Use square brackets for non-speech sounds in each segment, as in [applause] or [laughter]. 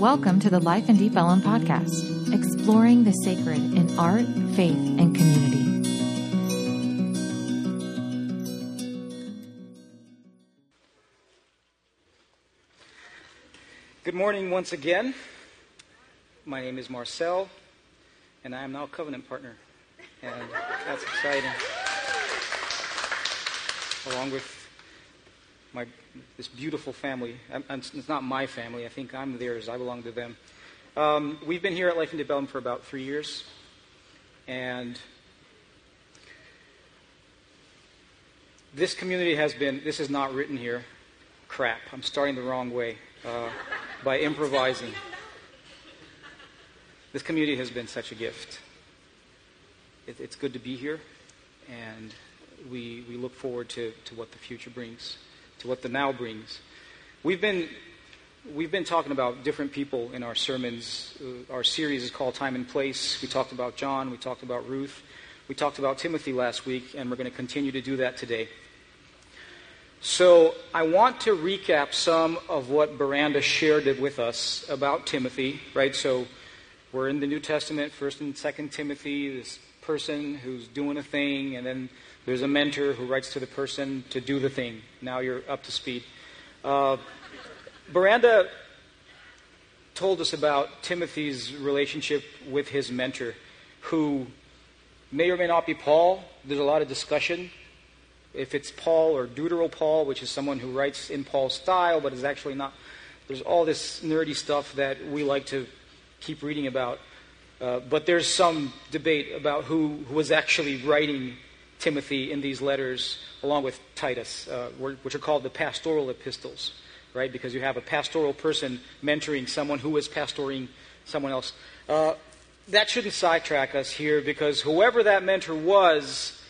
Welcome to the Life in Deep Ellum podcast, exploring the sacred in art, faith, and community. Good morning once again. My name is Marcel, and I am now covenant partner. And that's exciting. Along with my this beautiful family. I'm, I'm, it's not my family. I think I'm theirs. I belong to them. Um, we've been here at Life in Ellum for about three years, and this community has been. This is not written here. Crap. I'm starting the wrong way uh, by [laughs] improvising. This community has been such a gift. It, it's good to be here, and we, we look forward to, to what the future brings to what the now brings. We've been, we've been talking about different people in our sermons. Uh, our series is called Time and Place. We talked about John, we talked about Ruth, we talked about Timothy last week, and we're going to continue to do that today. So I want to recap some of what Beranda shared with us about Timothy, right? So we're in the New Testament, First and Second Timothy, this person who's doing a thing, and then there's a mentor who writes to the person to do the thing. Now you're up to speed. Uh, Beranda told us about Timothy's relationship with his mentor, who may or may not be Paul. There's a lot of discussion if it's Paul or Deutero Paul, which is someone who writes in Paul's style, but is actually not. There's all this nerdy stuff that we like to keep reading about. Uh, but there's some debate about who was actually writing Timothy in these letters, along with Titus, uh, which are called the pastoral epistles, right? Because you have a pastoral person mentoring someone who is pastoring someone else. Uh, that shouldn't sidetrack us here because whoever that mentor was,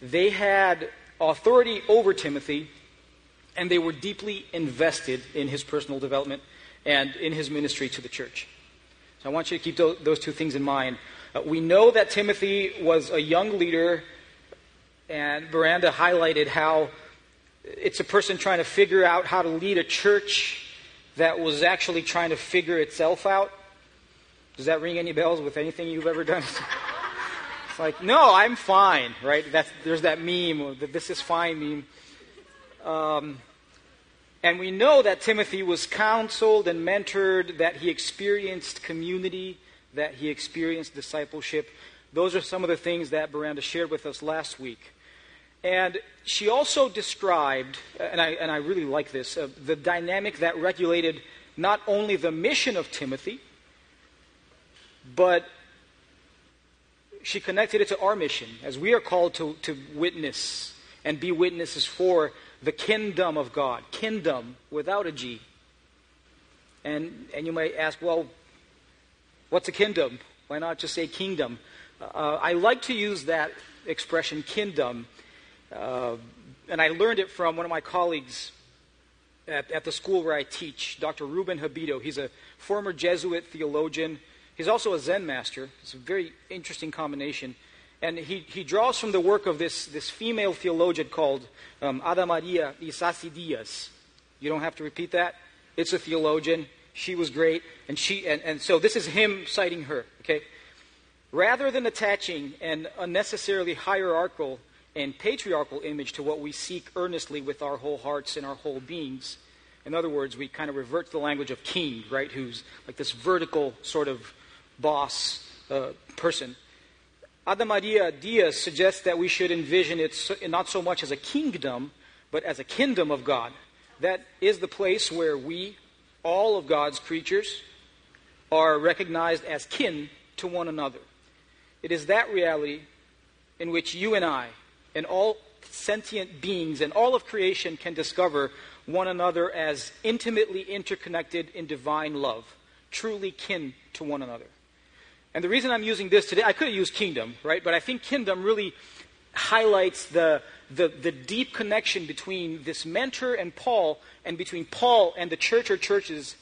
they had authority over Timothy and they were deeply invested in his personal development and in his ministry to the church. So I want you to keep those two things in mind. Uh, we know that Timothy was a young leader and Beranda highlighted how it's a person trying to figure out how to lead a church that was actually trying to figure itself out. Does that ring any bells with anything you've ever done? [laughs] it's like, no, I'm fine, right? That's, there's that meme, the this is fine meme. Um, and we know that Timothy was counseled and mentored, that he experienced community, that he experienced discipleship. Those are some of the things that Beranda shared with us last week. And she also described, and I, and I really like this, uh, the dynamic that regulated not only the mission of Timothy, but she connected it to our mission, as we are called to, to witness and be witnesses for the kingdom of God. Kin-dom without a G. And, and you might ask, well, what's a kin-dom? Why not just say kingdom? Uh, I like to use that expression, kin-dom, uh, and I learned it from one of my colleagues at, at the school where I teach, Dr. Ruben Habito. He's a former Jesuit theologian. He's also a Zen master. It's a very interesting combination. And he, he draws from the work of this, this female theologian called um, Ada Maria Isasi Diaz. You don't have to repeat that. It's a theologian. She was great. And, she, and, and so this is him citing her. Okay? Rather than attaching an unnecessarily hierarchical and patriarchal image to what we seek earnestly with our whole hearts and our whole beings. In other words, we kind of revert to the language of king, right? Who's like this vertical sort of boss uh, person. Ada Maria Diaz suggests that we should envision it so, not so much as a kingdom, but as a kin-dom of God. That is the place where we, all of God's creatures, are recognized as kin to one another. It is that reality in which you and I, and all sentient beings and all of creation can discover one another as intimately interconnected in divine love, truly kin to one another. And the reason I'm using this today, I could have used kingdom, right? But I think kin-dom really highlights the, the, the, deep connection between this mentor and Paul, and between Paul and the church or churches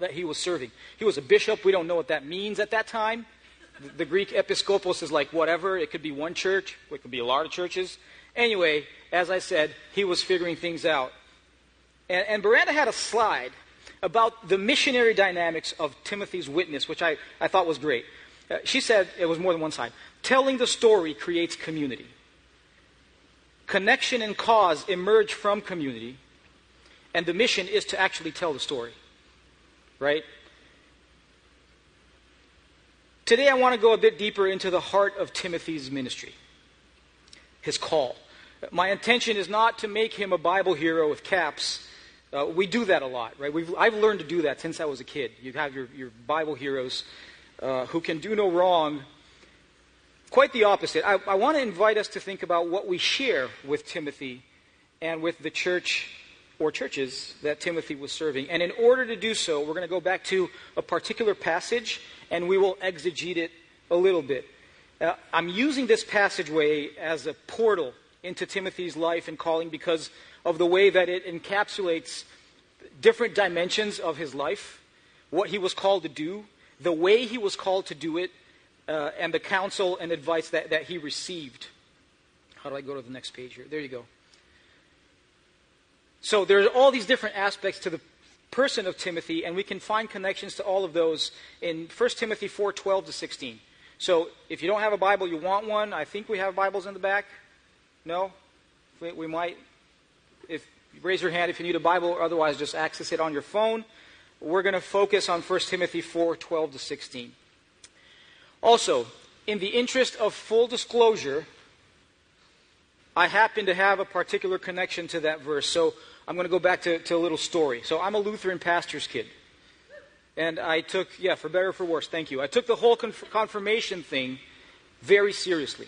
that he was serving. He was a bishop. We don't know what that means at that time the Greek episkopos is like whatever. It could be one church, it could be a lot of churches. Anyway, as I said, he was figuring things out. And, and Beranda had a slide about the missionary dynamics of Timothy's witness, which I, I thought was great. Uh, she said, it was more than one slide, telling the story creates community. Connection and cause emerge from community, and the mission is to actually tell the story. Right? Today, I want to go a bit deeper into the heart of Timothy's ministry, his call. My intention is not to make him a Bible hero with caps. Uh, we do that a lot, right? We've, I've learned to do that since I was a kid. You have your, your Bible heroes uh, who can do no wrong. Quite the opposite. I, I want to invite us to think about what we share with Timothy and with the church or churches that Timothy was serving. And in order to do so, we're going to go back to a particular passage and we will exegete it a little bit. Uh, I'm using this passageway as a portal into Timothy's life and calling because of the way that it encapsulates different dimensions of his life, what he was called to do, the way he was called to do it, uh, and the counsel and advice that, that he received. How do I go to the next page here? There you go. So there's all these different aspects to the person of Timothy, and we can find connections to all of those in 1 Timothy 4 12 to 16. So if you don't have a Bible, you want one. I think we have Bibles in the back. No? We, we might. If raise your hand if you need a Bible, or otherwise just access it on your phone. We're going to focus on 1 Timothy 4 12 to 16. Also, in the interest of full disclosure, I happen to have a particular connection to that verse. So I'm going to go back to, to a little story. So I'm a Lutheran pastor's kid. And I took, yeah, for better or for worse, thank you. I took the whole conf- confirmation thing very seriously.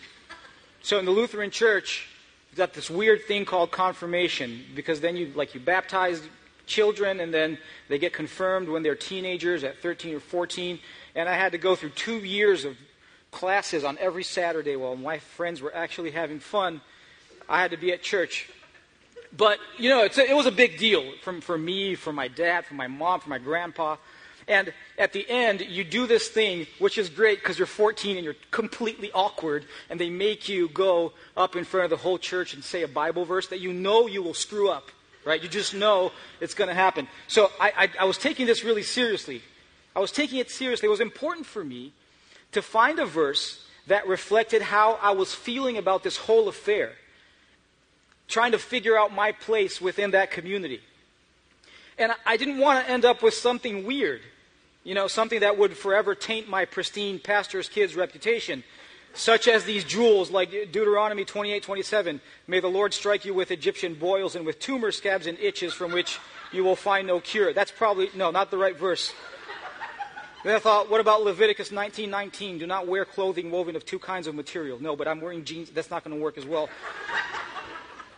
So in the Lutheran church, you've got this weird thing called confirmation because then you, like, you baptize children and then they get confirmed when they're teenagers at 13 or 14. And I had to go through two years of classes on every Saturday while my friends were actually having fun. I had to be at church but, you know, a, it was a big deal from, for me, for my dad, for my mom, for my grandpa. And at the end, you do this thing, which is great because you're 14 and you're completely awkward, and they make you go up in front of the whole church and say a Bible verse that you know you will screw up, right? You just know it's going to happen. So I, I, I was taking this really seriously. I was taking it seriously. It was important for me to find a verse that reflected how I was feeling about this whole affair trying to figure out my place within that community. And I didn't want to end up with something weird, you know, something that would forever taint my pristine pastor's kid's reputation, such as these jewels like Deuteronomy 28 27. May the Lord strike you with Egyptian boils and with tumor scabs and itches from which you will find no cure. That's probably, no, not the right verse. Then I thought, what about Leviticus 19:19? Do not wear clothing woven of two kinds of material. No, but I'm wearing jeans. That's not going to work as well.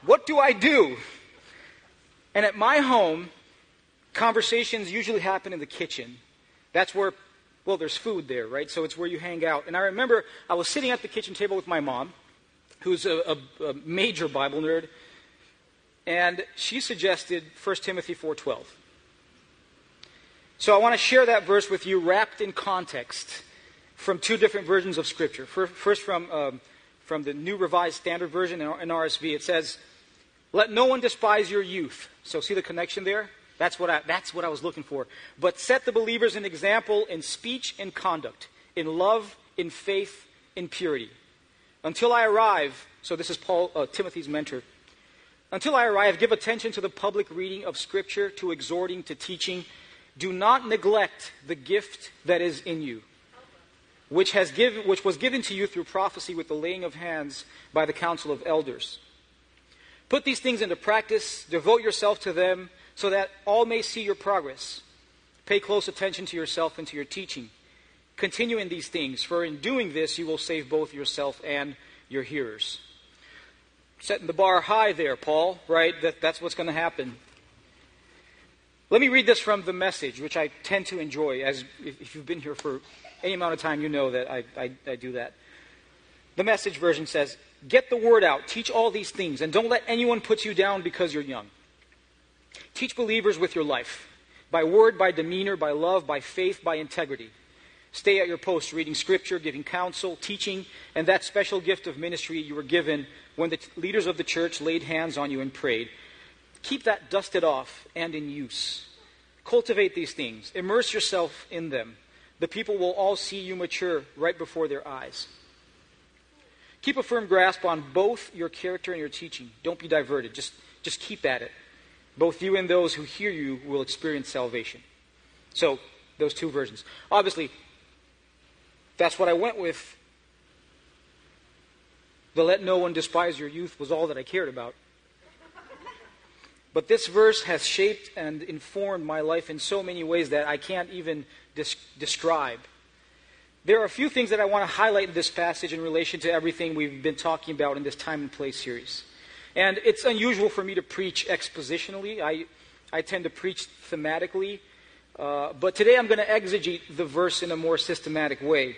What do I do? And at my home, conversations usually happen in the kitchen. That's where, well, there's food there, right? So it's where you hang out. And I remember I was sitting at the kitchen table with my mom, who's a, a, a major Bible nerd, and she suggested 1 Timothy 4:12. So I want to share that verse with you, wrapped in context, from two different versions of Scripture. First, from um, from the New Revised Standard Version NRSV, it says, let no one despise your youth. So, see the connection there? That's what I, that's what I was looking for. But set the believers an example in speech and conduct, in love, in faith, in purity. Until I arrive, so this is Paul, uh, Timothy's mentor. Until I arrive, give attention to the public reading of Scripture, to exhorting, to teaching. Do not neglect the gift that is in you, which, has give, which was given to you through prophecy with the laying of hands by the council of elders. Put these things into practice, devote yourself to them, so that all may see your progress. Pay close attention to yourself and to your teaching. Continue in these things, for in doing this you will save both yourself and your hearers. Setting the bar high there, Paul, right? That, that's what's going to happen. Let me read this from the message, which I tend to enjoy. As if you've been here for any amount of time, you know that I, I, I do that. The message version says, Get the word out. Teach all these things. And don't let anyone put you down because you're young. Teach believers with your life by word, by demeanor, by love, by faith, by integrity. Stay at your post reading scripture, giving counsel, teaching, and that special gift of ministry you were given when the t- leaders of the church laid hands on you and prayed. Keep that dusted off and in use. Cultivate these things, immerse yourself in them. The people will all see you mature right before their eyes. Keep a firm grasp on both your character and your teaching. Don't be diverted. Just, just keep at it. Both you and those who hear you will experience salvation. So, those two versions. Obviously, that's what I went with. The let no one despise your youth was all that I cared about. But this verse has shaped and informed my life in so many ways that I can't even des- describe. There are a few things that I want to highlight in this passage in relation to everything we've been talking about in this Time and Place series. And it's unusual for me to preach expositionally. I, I tend to preach thematically. Uh, but today I'm going to exegete the verse in a more systematic way.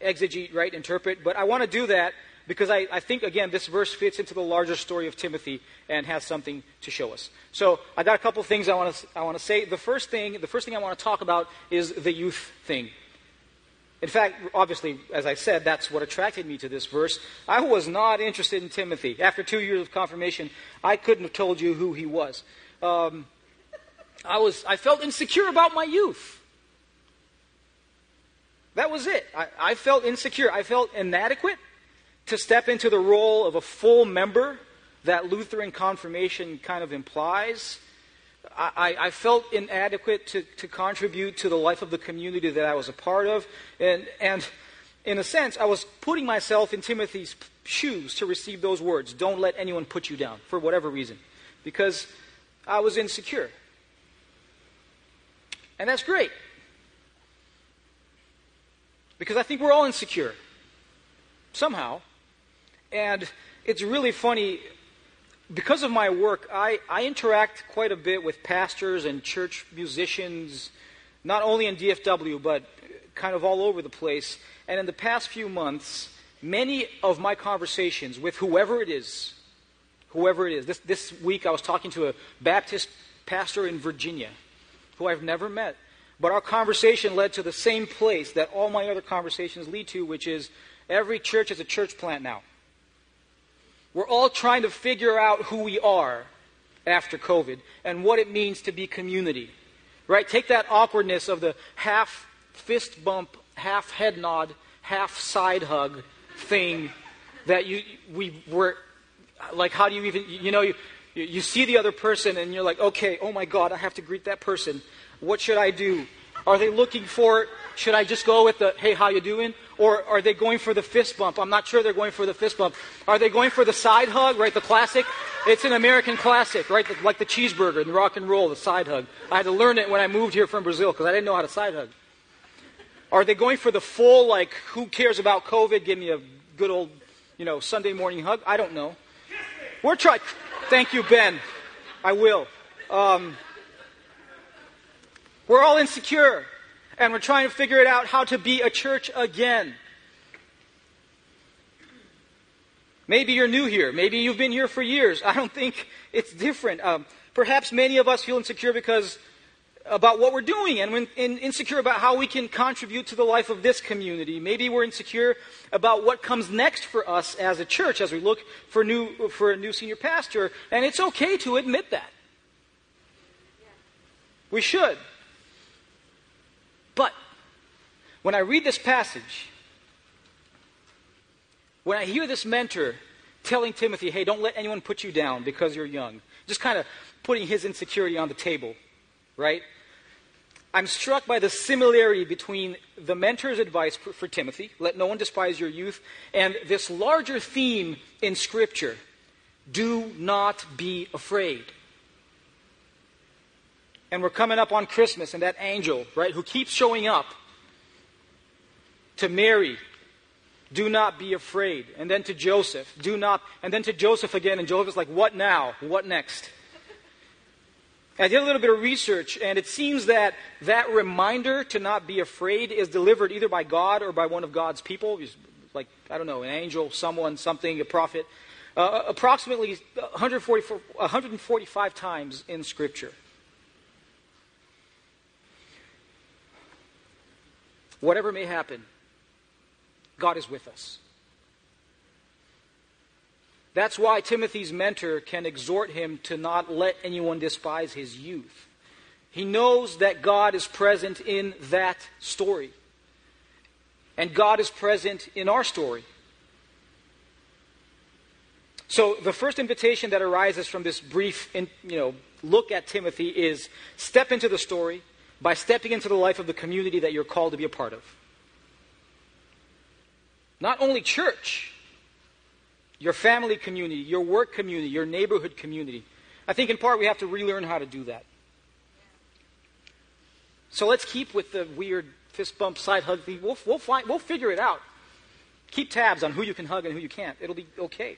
Exegete, right? Interpret. But I want to do that because I, I, think, again, this verse fits into the larger story of Timothy and has something to show us. So I got a couple things I want to, I want to say. The first thing, the first thing I want to talk about is the youth thing. In fact, obviously, as I said, that's what attracted me to this verse. I was not interested in Timothy. After two years of confirmation, I couldn't have told you who he was. Um, I was, I felt insecure about my youth. That was it. I, I felt insecure. I felt inadequate to step into the role of a full member that Lutheran confirmation kind of implies. I, I, felt inadequate to, to contribute to the life of the community that I was a part of. And, and in a sense, I was putting myself in Timothy's shoes to receive those words don't let anyone put you down, for whatever reason, because I was insecure. And that's great. Because I think we're all insecure. Somehow. And it's really funny. Because of my work, I, I interact quite a bit with pastors and church musicians, not only in DFW, but kind of all over the place. And in the past few months, many of my conversations with whoever it is, whoever it is, this, this week I was talking to a Baptist pastor in Virginia who I've never met. But our conversation led to the same place that all my other conversations lead to, which is every church is a church plant now. We're all trying to figure out who we are after COVID and what it means to be community. Right? Take that awkwardness of the half fist bump, half head nod, half side hug thing that you we were like how do you even you know you you see the other person and you're like, okay, oh my God, I have to greet that person. What should I do? Are they looking for, should I just go with the, hey, how you doing? Or are they going for the fist bump? I'm not sure they're going for the fist bump. Are they going for the side hug, right? The classic? It's an American classic, right? Like the cheeseburger and rock and roll, the side hug. I had to learn it when I moved here from Brazil because I didn't know how to side hug. Are they going for the full, like, who cares about COVID? Give me a good old, you know, Sunday morning hug? I don't know. We're trying. Thank you, Ben. I will. Um, we're all insecure, and we're trying to figure it out how to be a church again. Maybe you're new here. Maybe you've been here for years. [laughs] I don't think it's different. Um, perhaps many of us feel insecure because about what we're doing and when, insecure about how we can contribute to the life of this community. Maybe we're insecure about what comes next for us as a church as we look for, new, for a new senior pastor. And it's okay to admit that. We should. But when I read this passage, when I hear this mentor telling Timothy, hey, don't let anyone put you down because you're young, just kind of putting his insecurity on the table right? I'm struck by the similarity between the mentor's advice for, for, Timothy, let no one despise your youth, and this larger theme in Scripture do not be afraid. And we're coming up on Christmas, and that angel, right, who keeps showing up to Mary, do not be afraid. And then to Joseph, do not, and then to Joseph again, and Joseph's like, what now? What next? I did a little bit of research, and it seems that that reminder to not be afraid is delivered either by God or by one of God's people, like, I don't know, an angel, someone, something, a prophet, uh, approximately 145 times in Scripture. Whatever may happen, God is with us. That's why Timothy's mentor can exhort him to not let anyone despise his youth. He knows that God is present in that story. And God is present in our story. So the first invitation that arises from this brief, in, you know, look at Timothy is step into the story by stepping into the life of the community that you're called to be a part of. Not only church, your family community, your work community, your neighborhood community. I think in part we have to relearn how to do that. So let's keep with the weird fist bump side hug thing. We'll, we'll, find, we'll figure it out. Keep tabs on who you can hug and who you can't. It'll be okay.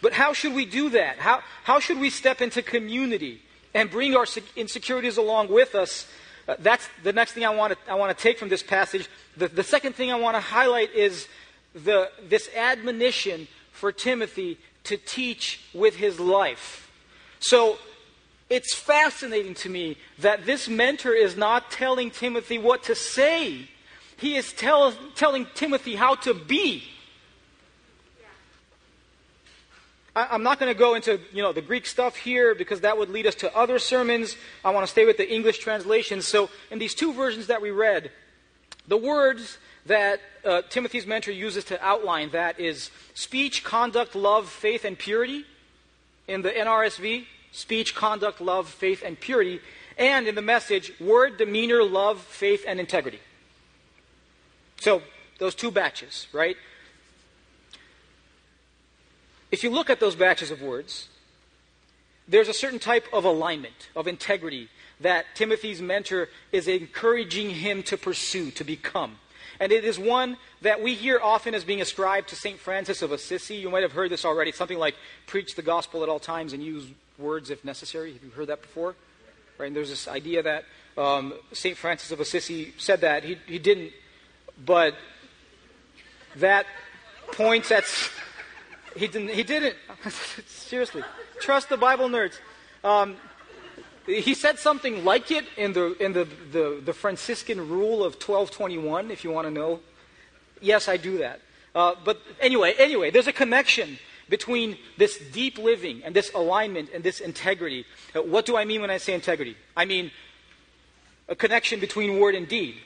But how should we do that? How, how should we step into community and bring our insecurities along with us? Uh, that's the next thing I want to I want to take from this passage. The, the second thing I want to highlight is the, this admonition for Timothy to teach with his life. So it's fascinating to me that this mentor is not telling Timothy what to say, he is tell, telling Timothy how to be. I, am not going to go into you know the Greek stuff here because that would lead us to other sermons. I want to stay with the English translation. So in these two versions that we read, the words that uh, Timothy's mentor uses to outline that is speech, conduct, love, faith, and purity. In the NRSV, speech, conduct, love, faith, and purity. And in the message, word, demeanor, love, faith, and integrity. So those two batches, right? If you look at those batches of words, there's a certain type of alignment, of integrity, that Timothy's mentor is encouraging him to pursue, to become. And it is one that we hear often as being ascribed to St. Francis of Assisi. You might have heard this already. It's something like preach the gospel at all times and use words if necessary. Have you heard that before? Right? And there's this idea that um, St. Francis of Assisi said that. He, he didn't, but that points at he didn't. He didn't. [laughs] Seriously, trust the Bible nerds. Um, he said something like it in the in the, the, the Franciscan rule of twelve twenty one. If you want to know, yes, I do that. Uh, but anyway, anyway, there's a connection between this deep living and this alignment and this integrity. Uh, what do I mean when I say integrity? I mean a connection between word and deed.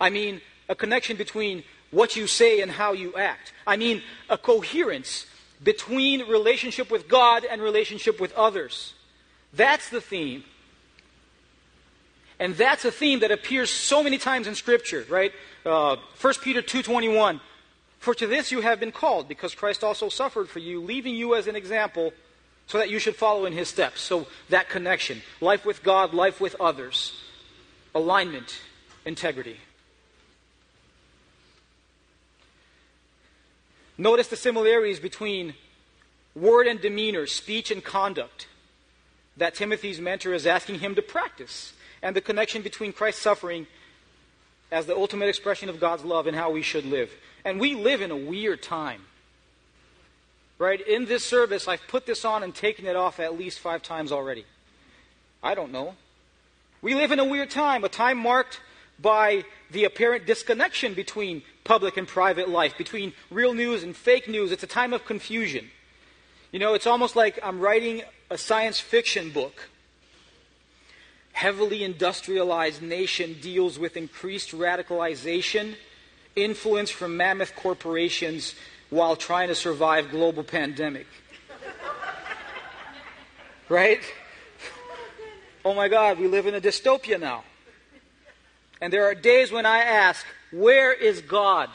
I mean a connection between what you say and how you act. I mean, a coherence between relationship with God and relationship with others. That's the theme. And that's a theme that appears so many times in Scripture, right? Uh, 1 Peter 2.21, For to this you have been called, because Christ also suffered for you, leaving you as an example, so that you should follow in his steps. So that connection, life with God, life with others, alignment, integrity. Notice the similarities between word and demeanor, speech and conduct that Timothy's mentor is asking him to practice, and the connection between Christ's suffering as the ultimate expression of God's love and how we should live. And we live in a weird time. Right? In this service, I've put this on and taken it off at least five times already. I don't know. We live in a weird time, a time marked by the apparent disconnection between public and private life, between real news and fake news. It's a time of confusion. You know, it's almost like I'm writing a science fiction book. Heavily industrialized nation deals with increased radicalization, influence from mammoth corporations while trying to survive global pandemic. [laughs] right? Oh my God, we live in a dystopia now. And there are days when I ask, where is God?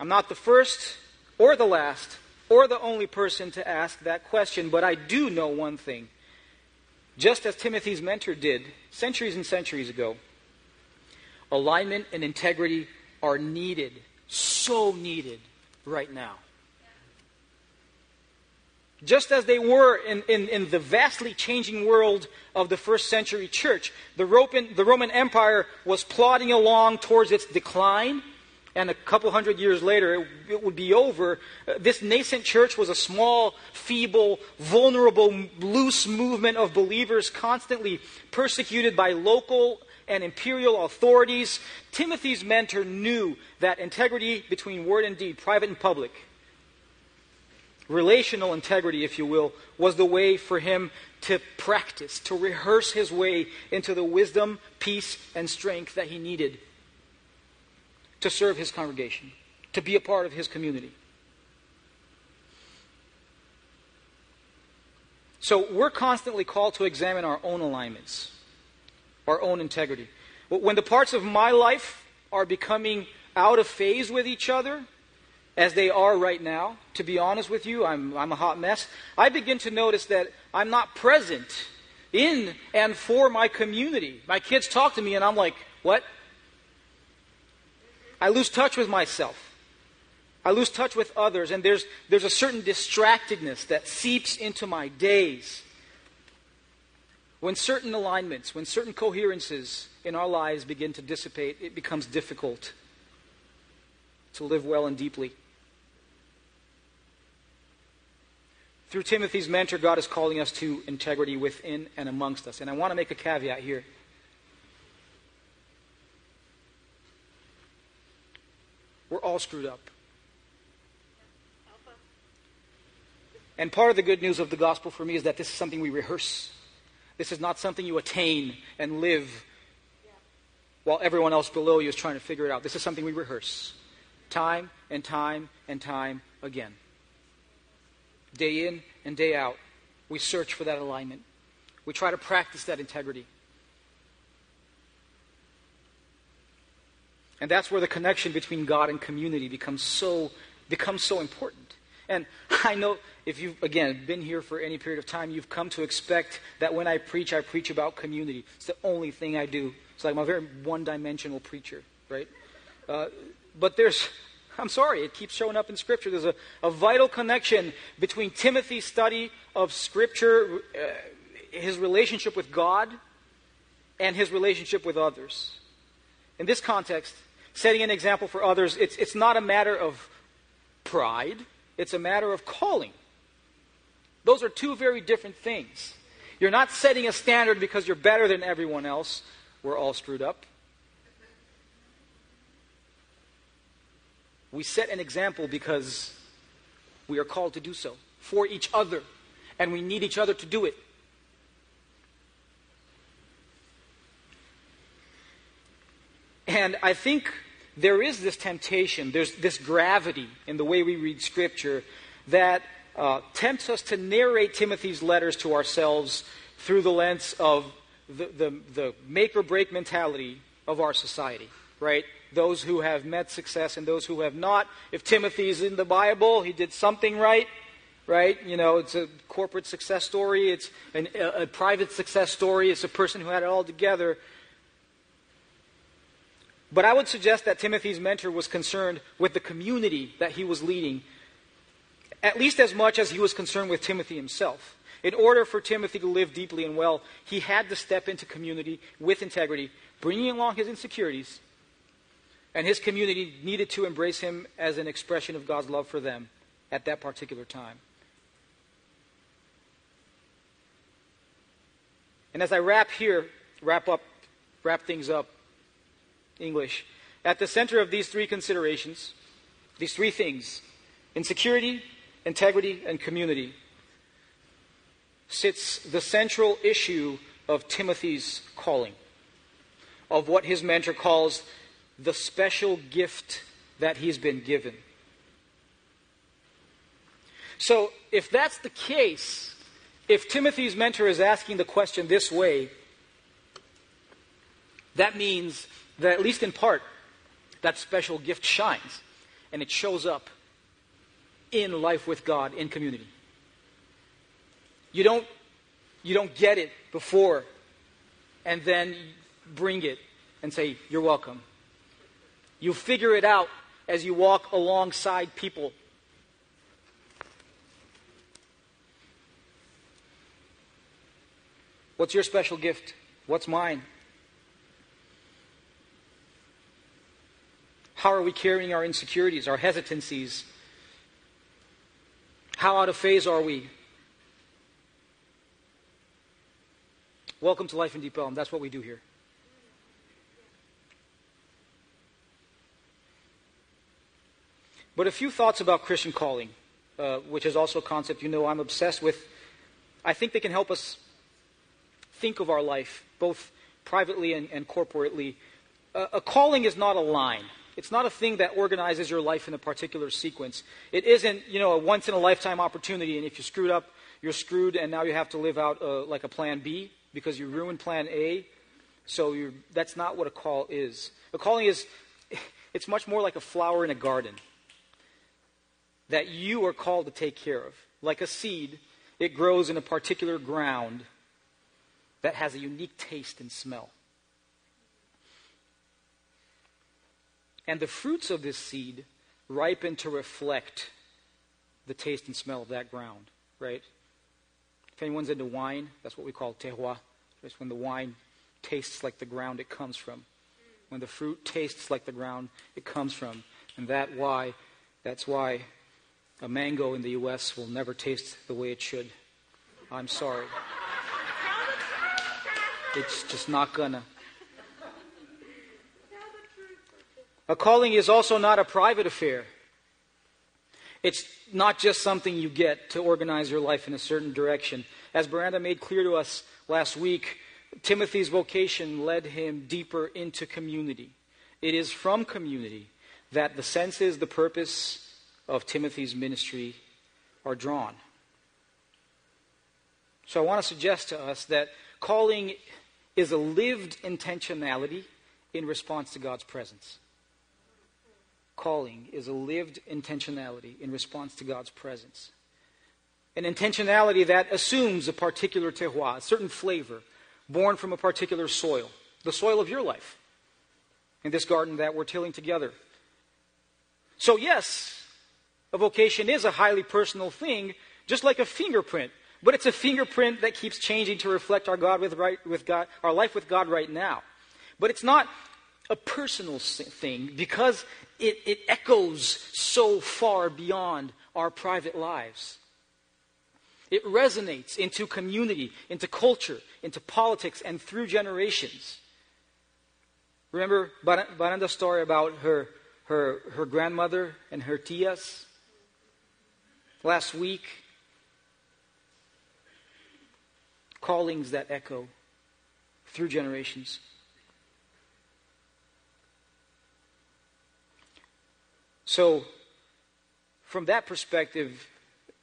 I'm not the first or the last or the only person to ask that question, but I do know one thing. Just as Timothy's mentor did centuries and centuries ago, alignment and integrity are needed, so needed right now just as they were in, in, in, the vastly changing world of the first century church. The Roman, the Roman Empire was plodding along towards its decline, and a couple hundred years later it, it would be over. Uh, this nascent church was a small, feeble, vulnerable, loose movement of believers constantly persecuted by local and imperial authorities. Timothy's mentor knew that integrity between word and deed, private and public, relational integrity, if you will, was the way for him to practice, to rehearse his way into the wisdom, peace, and strength that he needed to serve his congregation, to be a part of his community. So we're constantly called to examine our own alignments, our own integrity. When the parts of my life are becoming out of phase with each other, as they are right now, to be honest with you, I'm, I'm a hot mess. I begin to notice that I'm not present in and for my community. My kids talk to me, and I'm like, what? I lose touch with myself. I lose touch with others, and there's, there's a certain distractedness that seeps into my days. When certain alignments, when certain coherences in our lives begin to dissipate, it becomes difficult to live well and deeply. Through Timothy's mentor, God is calling us to integrity within and amongst us. And I want to make a caveat here. We're all screwed up. And part of the good news of the gospel for me is that this is something we rehearse. This is not something you attain and live while everyone else below you is trying to figure it out. This is something we rehearse time and time and time again. Day in and day out, we search for that alignment. We try to practice that integrity. And that's where the connection between God and community becomes so becomes so important. And [laughs] I know if you've again been here for any period of time, you've come to expect that when I preach, I preach about community. It's the only thing I do. It's like I'm a very one-dimensional preacher, right? Uh, but there's I'm sorry, it keeps showing up in Scripture. There's a, a vital connection between Timothy's study of Scripture, uh, his relationship with God, and his relationship with others. In this context, setting an example for others, it's, it's not a matter of pride, it's a matter of calling. Those are two very different things. You're not setting a standard because you're better than everyone else. We're all screwed up. We set an example because we are called to do so for each other, and we need each other to do it. And I think there is this temptation, there's this gravity in the way we read Scripture that uh, tempts us to narrate Timothy's letters to ourselves through the lens of the, the, the make or break mentality of our society, right? Those who have met success and those who have not. If Timothy is in the Bible, he did something right, right? You know, it's a corporate success story, it's an, a, a private success story, it's a person who had it all together. But I would suggest that Timothy's mentor was concerned with the community that he was leading, at least as much as he was concerned with Timothy himself. In order for Timothy to live deeply and well, he had to step into community with integrity, bringing along his insecurities and his community needed to embrace him as an expression of God's love for them at that particular time. And as I wrap here, wrap up, wrap things up, English, at the center of these three considerations, these three things, insecurity, integrity, and community, sits the central issue of Timothy's calling, of what his mentor calls the special gift that he's been given. So, if that's the case, if Timothy's mentor is asking the question this way, that means that, at least in part, that special gift shines and it shows up in life with God, in community. You don't, you don't get it before and then bring it and say, You're welcome. You figure it out as you walk alongside people. What's your special gift? What's mine? How are we carrying our insecurities, our hesitancies? How out of phase are we? Welcome to Life in Deep Ellum. That's what we do here. But a few thoughts about Christian calling, uh, which is also a concept you know I'm obsessed with. I think they can help us think of our life, both privately and, and corporately, uh, a calling is not a line. It's not a thing that organizes your life in a particular sequence. It isn't, you know, a once in a lifetime opportunity, and if you screwed up, you're screwed, and now you have to live out uh, like a plan B because you ruined plan A. So that's not what a call is. A calling is, [laughs] it's much more like a flower in a garden that you are called to take care of. Like a seed, it grows in a particular ground that has a unique taste and smell. And the fruits of this seed ripen to reflect the taste and smell of that ground, right? If anyone's into wine, that's what we call terroir. It's when the wine tastes like the ground it comes from. When the fruit tastes like the ground it comes from. And that why that's why a mango in the US will never taste the way it should. I'm sorry. It's just not gonna. A calling is also not a private affair. It's not just something you get to organize your life in a certain direction. As Miranda made clear to us last week, Timothy's vocation led him deeper into community. It is from community that the senses, the purpose of Timothy's ministry are drawn. So I want to suggest to us that calling is a lived intentionality in response to God's presence calling is a lived intentionality in response to God's presence. An intentionality that assumes a particular terroir, a certain flavor, born from a particular soil, the soil of your life, in this garden that we're tilling together. So, yes, a vocation is a highly personal thing, just like a fingerprint. But it's a fingerprint that keeps changing to reflect our God with, right, with God, our life with God right now. But it's not a personal thing because it, it echoes so far beyond our private lives. It resonates into community, into culture, into politics, and through generations. Remember Baranda's story about her, her, her grandmother and her tias? Last week, callings that echo through generations. So, from that perspective,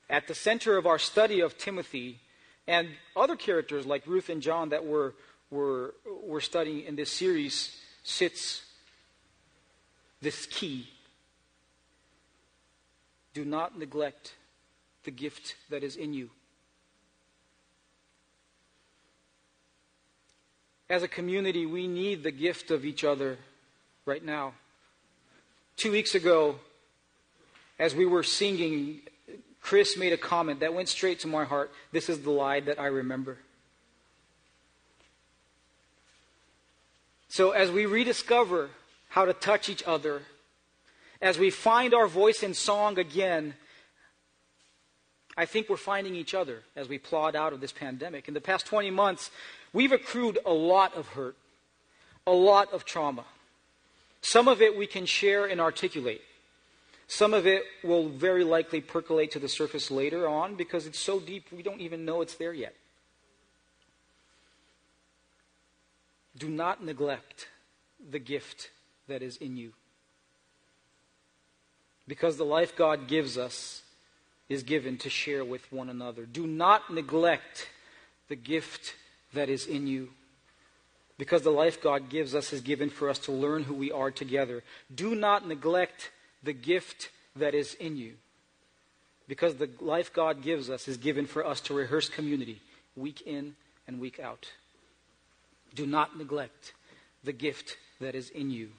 at the center of our study of Timothy and other characters like Ruth and John that we're, we're, we're studying in this series sits this key. Do not neglect the gift that is in you. As a community, we need the gift of each other right now. Two weeks ago, as we were singing, Chris made a comment that went straight to my heart. This is the lie that I remember. So, as we rediscover how to touch each other, as we find our voice in song again, I think we're finding each other as we plod out of this pandemic. In the past 20 months, we've accrued a lot of hurt, a lot of trauma. Some of it we can share and articulate. Some of it will very likely percolate to the surface later on because it's so deep we don't even know it's there yet. Do not neglect the gift that is in you. Because the life God gives us is given to share with one another. Do not neglect the gift that is in you because the life God gives us is given for us to learn who we are together. Do not neglect the gift that is in you because the life God gives us is given for us to rehearse community week in and week out. Do not neglect the gift that is in you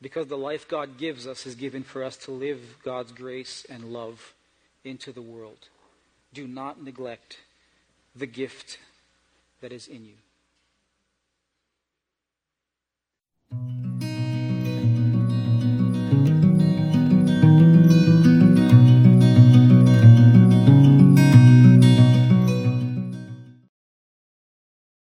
because the life God gives us is given for us to live God's grace and love into the world. Do not neglect the gift that is in you.